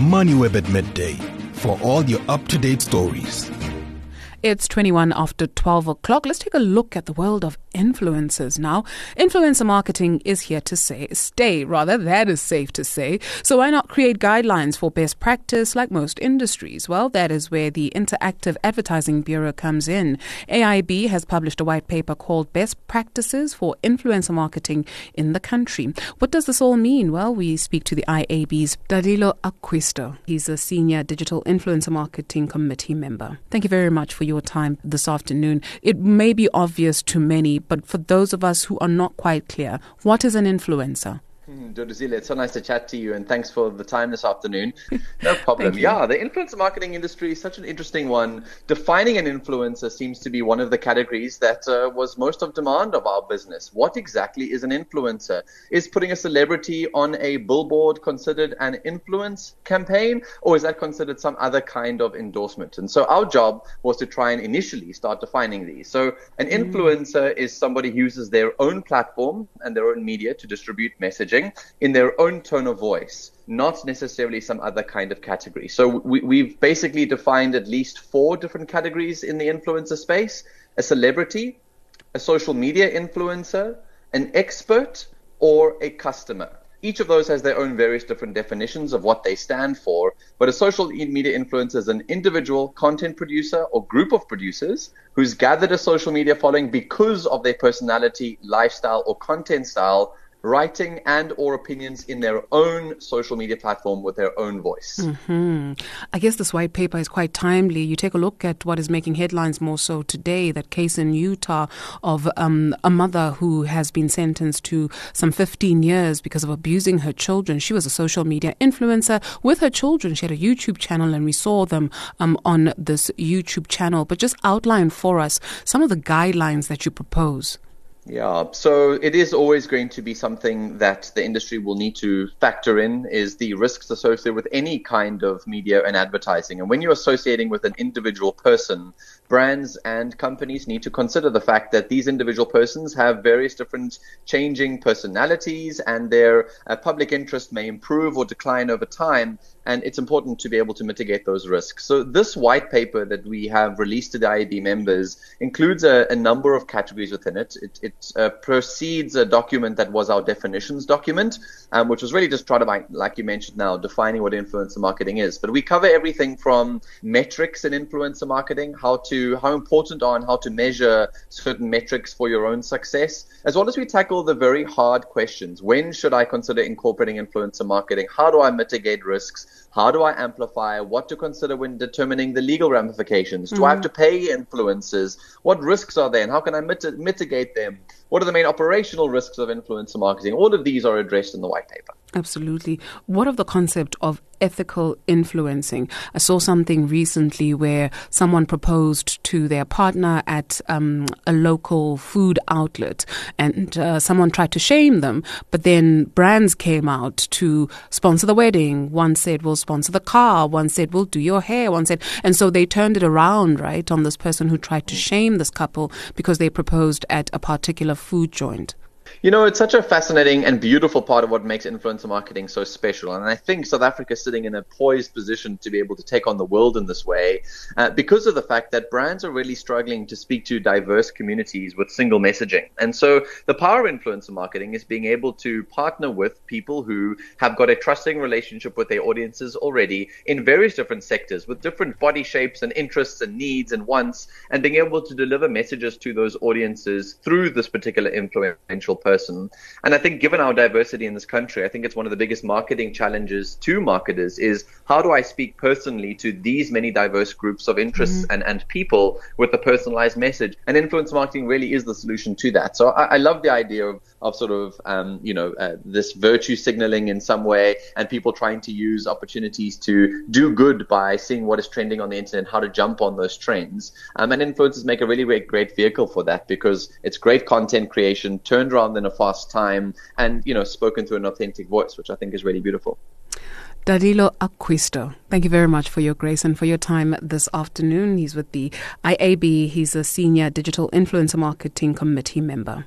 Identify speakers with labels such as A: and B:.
A: MoneyWeb at midday for all your up to date stories.
B: It's 21 after 12 o'clock. Let's take a look at the world of influencers now. Influencer marketing is here to say, stay, rather, that is safe to say. So why not create guidelines for best practice like most industries? Well, that is where the Interactive Advertising Bureau comes in. AIB has published a white paper called Best Practices for Influencer Marketing in the Country. What does this all mean? Well, we speak to the IAB's Danilo Acquisto. He's a senior digital influencer marketing committee member. Thank you very much for your time this afternoon. It may be obvious to many, but for those of us who are not quite clear, what is an influencer?
C: Dodozile, it's so nice to chat to you, and thanks for the time this afternoon. No problem. yeah, the influencer marketing industry is such an interesting one. Defining an influencer seems to be one of the categories that uh, was most of demand of our business. What exactly is an influencer? Is putting a celebrity on a billboard considered an influence campaign, or is that considered some other kind of endorsement? And so our job was to try and initially start defining these. So an mm. influencer mm. is somebody who uses their own platform and their own media to distribute messaging in their own tone of voice, not necessarily some other kind of category. So we, we've basically defined at least four different categories in the influencer space a celebrity, a social media influencer, an expert, or a customer. Each of those has their own various different definitions of what they stand for, but a social media influencer is an individual content producer or group of producers who's gathered a social media following because of their personality, lifestyle, or content style writing and or opinions in their own social media platform with their own voice.
B: Mm-hmm. I guess this white paper is quite timely. You take a look at what is making headlines more so today, that case in Utah of um, a mother who has been sentenced to some 15 years because of abusing her children. She was a social media influencer with her children. She had a YouTube channel and we saw them um, on this YouTube channel. But just outline for us some of the guidelines that you propose.
C: Yeah, so it is always going to be something that the industry will need to factor in is the risks associated with any kind of media and advertising. And when you're associating with an individual person, brands and companies need to consider the fact that these individual persons have various different changing personalities and their uh, public interest may improve or decline over time. And it's important to be able to mitigate those risks. So this white paper that we have released to the IAB members includes a, a number of categories within it. It, it uh, precedes a document that was our definitions document, um, which was really just trying to, like you mentioned now, defining what influencer marketing is. But we cover everything from metrics in influencer marketing, how to how important are and how to measure certain metrics for your own success, as well as we tackle the very hard questions. When should I consider incorporating influencer marketing? How do I mitigate risks? How do I amplify? What to consider when determining the legal ramifications? Do mm-hmm. I have mm. to pay influencers? What risks are there and how can I mit- mitigate them? What are the main operational risks of influencer marketing? All of these are addressed in the white paper.
B: Absolutely. What of the concept of ethical influencing? I saw something recently where someone proposed to their partner at um, a local food outlet, and uh, someone tried to shame them, but then brands came out to sponsor the wedding. One said, We'll sponsor the car. One said, We'll do your hair. One said, and so they turned it around, right, on this person who tried to shame this couple because they proposed at a particular food joint.
C: You know, it's such a fascinating and beautiful part of what makes influencer marketing so special. And I think South Africa is sitting in a poised position to be able to take on the world in this way uh, because of the fact that brands are really struggling to speak to diverse communities with single messaging. And so the power of influencer marketing is being able to partner with people who have got a trusting relationship with their audiences already in various different sectors with different body shapes and interests and needs and wants, and being able to deliver messages to those audiences through this particular influential person. And I think given our diversity in this country, I think it's one of the biggest marketing challenges to marketers is how do I speak personally to these many diverse groups of interests mm-hmm. and, and people with a personalized message? And influence marketing really is the solution to that. So I, I love the idea of, of sort of, um, you know, uh, this virtue signaling in some way and people trying to use opportunities to do good by seeing what is trending on the internet, how to jump on those trends. Um, and influencers make a really great, great vehicle for that because it's great content creation turned around in a fast time and, you know, spoken through an authentic voice, which I think is really beautiful.
B: Danilo Acquisto, thank you very much for your grace and for your time this afternoon. He's with the IAB. He's a senior digital influencer marketing committee member.